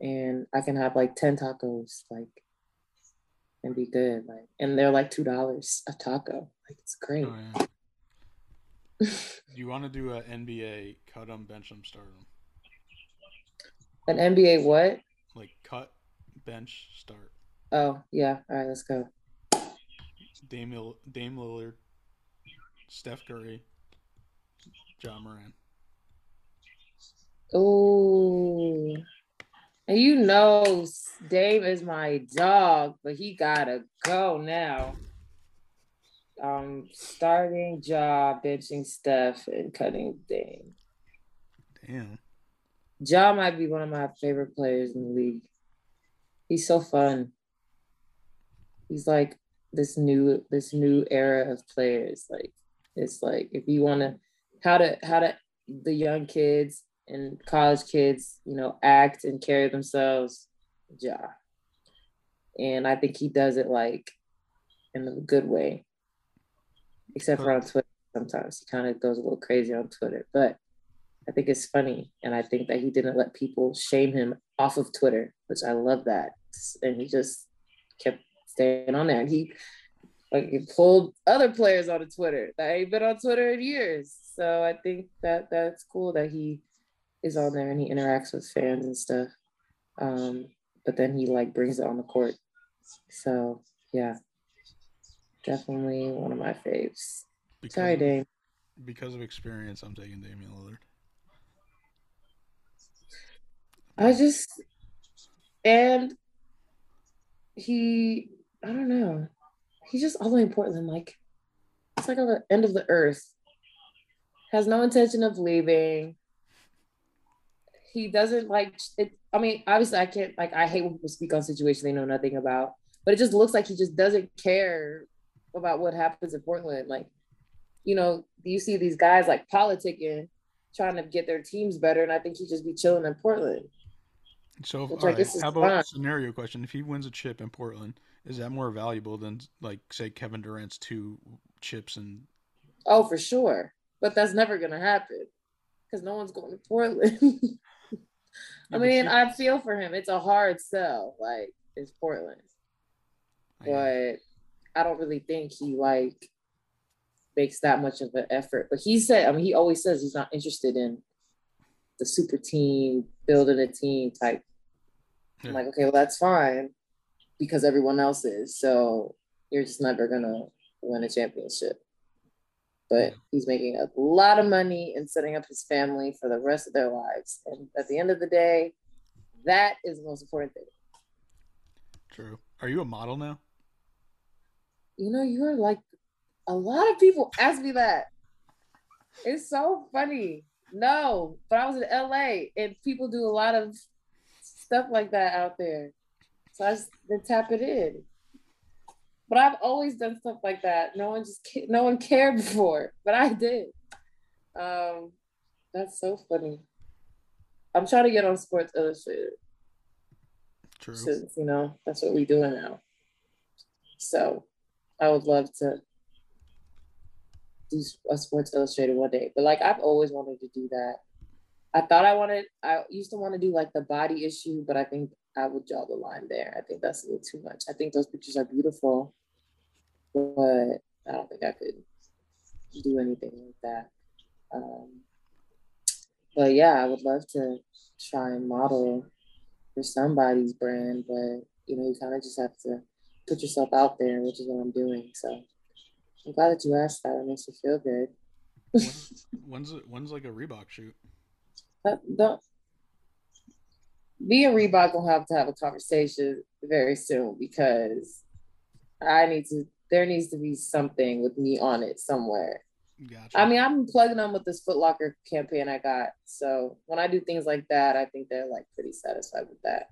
And I can have like ten tacos, like, and be good. Like, and they're like two dollars a taco. Like, it's great. Oh, yeah. You want to do a NBA cut 'em, bench 'em, start 'em? An NBA what? Like cut, bench, start. Oh yeah. All right, let's go. Dame, Lil- Dame Lillard, Steph Curry, Ja Morant. Oh, and you know Dave is my dog, but he gotta go now. Um, starting job, benching Steph, and cutting Dame. Damn. Ja might be one of my favorite players in the league. He's so fun. He's like this new this new era of players. Like it's like if you want to how to how to the young kids and college kids, you know, act and carry themselves, Ja. And I think he does it like in a good way. Except for on Twitter sometimes. He kind of goes a little crazy on Twitter. But I think it's funny, and I think that he didn't let people shame him off of Twitter, which I love that. And he just kept staying on there. And he like he pulled other players onto Twitter that ain't been on Twitter in years. So I think that that's cool that he is on there and he interacts with fans and stuff. Um, but then he like brings it on the court. So yeah, definitely one of my faves. Because Sorry, of, Because of experience, I'm taking Damian Lillard. I just and he I don't know. He's just all the way in Portland. Like it's like on the end of the earth. Has no intention of leaving. He doesn't like it. I mean, obviously, I can't like. I hate when people speak on situations they know nothing about. But it just looks like he just doesn't care about what happens in Portland. Like, you know, you see these guys like politicking, trying to get their teams better, and I think he just be chilling in Portland. So, Which I right, how about a scenario question? If he wins a chip in Portland, is that more valuable than like say Kevin Durant's two chips and Oh, for sure. But that's never gonna happen because no one's going to Portland. I mean, I feel for him. It's a hard sell. Like it's Portland, but I don't really think he like makes that much of an effort. But he said, I mean, he always says he's not interested in the super team, building a team type. I'm like, okay, well, that's fine because everyone else is. So you're just never gonna win a championship. But he's making a lot of money and setting up his family for the rest of their lives. And at the end of the day, that is the most important thing. True. Are you a model now? You know, you're like a lot of people ask me that. It's so funny. No, but I was in LA and people do a lot of stuff like that out there. So I just then tap it in. But I've always done stuff like that. No one just no one cared before, but I did. Um, that's so funny. I'm trying to get on Sports Illustrated True. since you know that's what we're doing now. So I would love to do a Sports Illustrated one day. But like I've always wanted to do that. I thought I wanted I used to want to do like the body issue, but I think I would draw the line there. I think that's a little too much. I think those pictures are beautiful, but I don't think I could do anything like that. Um, but yeah, I would love to try and model for somebody's brand, but you know, you kind of just have to put yourself out there, which is what I'm doing. So I'm glad that you asked that. It makes me feel good. When, when's it, when's like a Reebok shoot? But don't me and Reebok will have to have a conversation very soon because I need to. There needs to be something with me on it somewhere. Gotcha. I mean, I'm plugging them with this Foot Locker campaign I got. So when I do things like that, I think they're like pretty satisfied with that.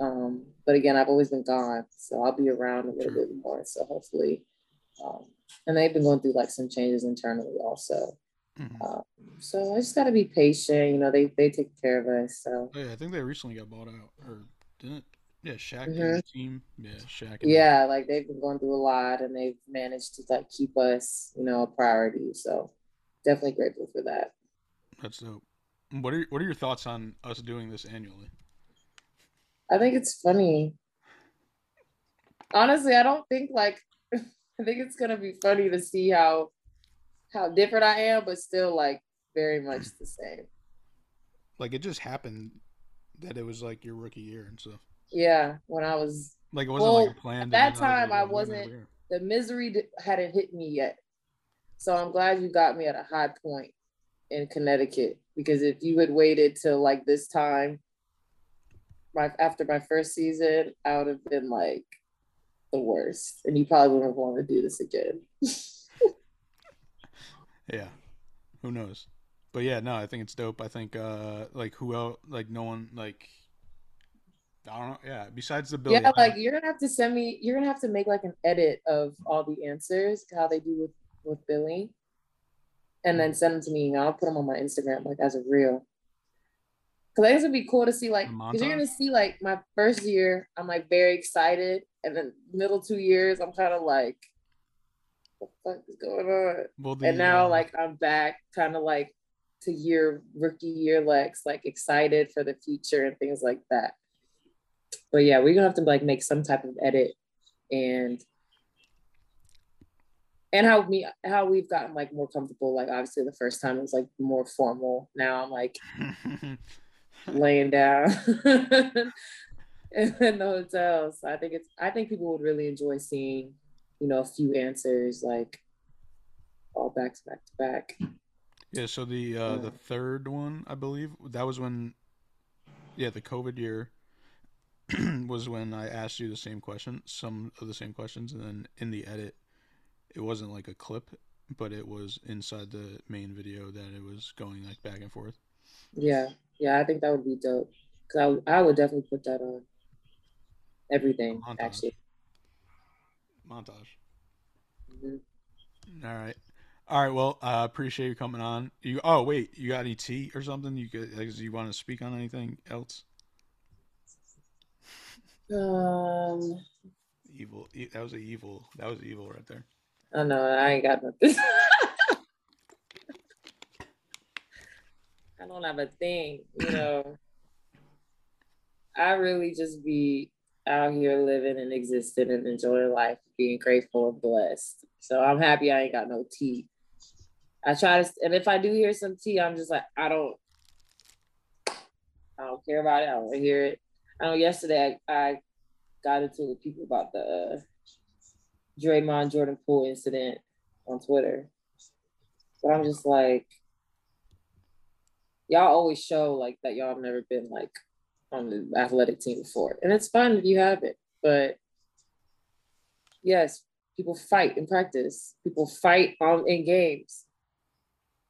Um, but again, I've always been gone, so I'll be around a little True. bit more. So hopefully, um, and they've been going through like some changes internally also. Mhm. Um, so I just got to be patient. You know, they they take care of us. So Oh, yeah, I think they recently got bought out, or didn't? Yeah, Shaq and Mhm. the team. Yeah, Shaq. And yeah, like they've been going through a lot, and they've managed to like keep us, you know, a priority. So definitely grateful for that. That's dope. What are what are your thoughts on us doing this annually? I think it's funny. Honestly, I don't think like I think it's gonna be funny to see how how different I am, but still like very much the same. Like it just happened that it was like your rookie year and stuff. Yeah, when I was Like it wasn't Well, like a plan. at that time, I wasn't- the misery d- hadn't hit me yet. So I'm glad you got me at a high point in Connecticut because if you had waited till like this time, my after my first season, I would have been like the worst, and you probably wouldn't want to do this again. Yeah. Who knows? But yeah, no, I think it's dope. I think uh like who else like no one like I don't know. Yeah, besides the Billy. yeah, like you're gonna have to send me. You're gonna have to make like an edit of all the answers, how they do with with Billy, and then send them to me. And I'll put them on my Instagram like as a reel. Cause I think it'd be cool to see like, cause you're gonna see like my first year, I'm like very excited, and then middle two years, I'm kind of like, what the fuck is going on? well, the, and now uh, like I'm back, kind of like to year rookie year Lex, like excited for the future and things like that. But yeah, we're gonna have to like make some type of edit and and how me how we've gotten like more comfortable. Like obviously the first time it was like more formal. Now I'm like laying down in the hotel. So I think it's I think people would really enjoy seeing, you know, a few answers like all back to back to back. yeah. So the uh the third one, I believe, that was when, yeah, the COVID year. was when I asked you the same question, some of the same questions, and then in the edit, it wasn't like a clip, but it was inside the main video that it was going like back and forth. Yeah, yeah, I think that would be dope. Cause I, I would definitely put that on everything Montage. actually. Montage. Mhm. All right. All right. Well, I uh, appreciate you coming on. You. Oh wait, you got any tea or something? You could, like, you want to speak on anything else? Um, Evil. That was a evil. That was evil right there. Oh no, I ain't got nothing. I don't have a thing, you know. I really just be out here living and existing and enjoying life, being grateful and blessed. So I'm happy I ain't got no tea. I try to, and if I do hear some tea, I'm just like, I don't, I don't care about it. I don't hear it. I know yesterday I, I got into it with people about the uh, Draymond Jordan Poole incident on Twitter. But I'm just like, y'all always show like that y'all have never been like on the athletic team before. And it's fun if you haven't. But yes, people fight in practice. People fight on in games.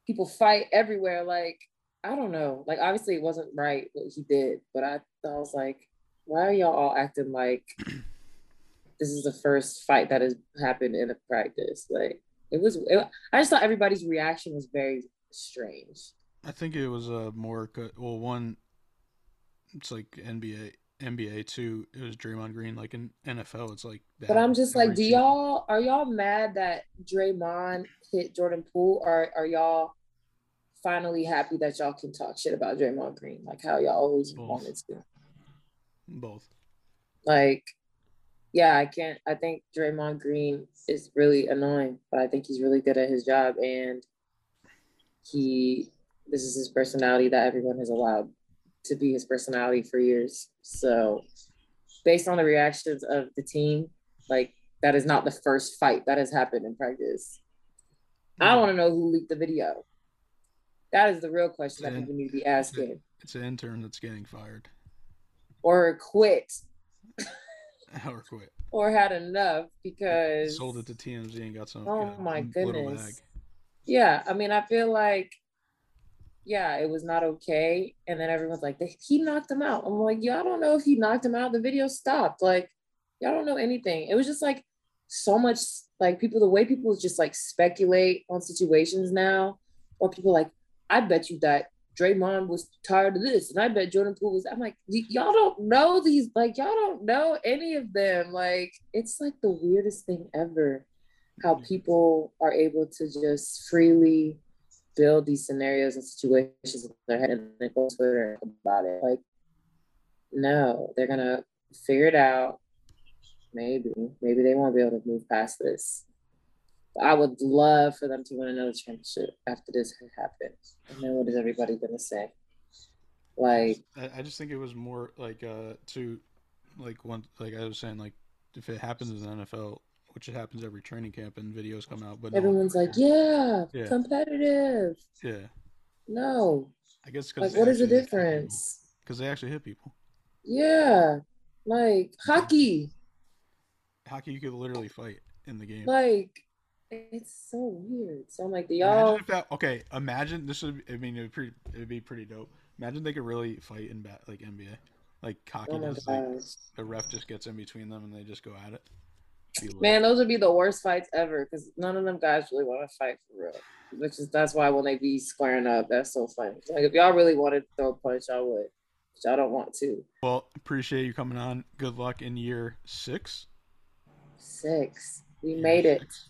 People fight everywhere. Like, I don't know. Like obviously it wasn't right what he did, but I, I was like, why are y'all all acting like this is the first fight that has happened in a practice? Like it was it, I just thought everybody's reaction was very strange. I think it was a more well one. It's like NBA, NBA two. It was Draymond Green. Like in NFL, it's like. that But I'm just like, do y'all are y'all mad that Draymond hit Jordan Poole, or are y'all finally happy that y'all can talk shit about Draymond Green, like how y'all always Both. wanted to? both? Like, yeah, I can't. I think Draymond Green is really annoying, but I think he's really good at his job, and he this is his personality that everyone has allowed to be his personality for years. So, based on the reactions of the team, like that is not the first fight that has happened in practice. I mm-hmm. want to know who leaked the video. That is the real question that Yeah. people need to be asking, It's an intern that's getting fired or quit, or quit. or had enough because Sold it to TMZ and got some. Oh got my goodness. Yeah, I mean, I feel like, yeah, it was not okay. And then everyone's like, he knocked him out. I'm like, y'all don't know if he knocked him out. The video stopped. Like, y'all don't know anything. It was just like so much, like people, the way people just like speculate on situations now, or people like, I bet you that Draymond was tired of this, and I bet Jordan Poole was. I'm like, y'all don't know these, like, y'all don't know any of them. Like, it's like the weirdest thing ever how people are able to just freely build these scenarios and situations in their head and then go to Twitter about it. Like, no, they're gonna figure it out. Maybe, maybe they won't be able to move past this. I would love for them to win another championship after this happens. And then what is everybody gonna say? Like, I, just think it was more like uh to like one like I was saying like if it happens in the NFL, which it happens every training camp and videos come out, but no, everyone's like, yeah, Yeah. competitive. yeah, No, I guess like, what is the difference? Because they actually hit people. Yeah, like hockey. Hockey, you could literally fight in the game. Like it's so weird. So I'm like, do y'all? Imagine that. Okay, imagine this would. I mean, it would pretty. It'd be pretty dope. Imagine they could really fight in bat like NBA, like hockey Oh. Like the ref just gets in between them and they just go at it. Man, those would be the worst fights ever because none of them guys really want to fight for real. Which is that's why when they be squaring up, that's so funny. Like if y'all really wanted to throw a punch, y'all would. But y'all don't want to. Well, appreciate you coming on. Good luck in year six. Six. We Year made it. six.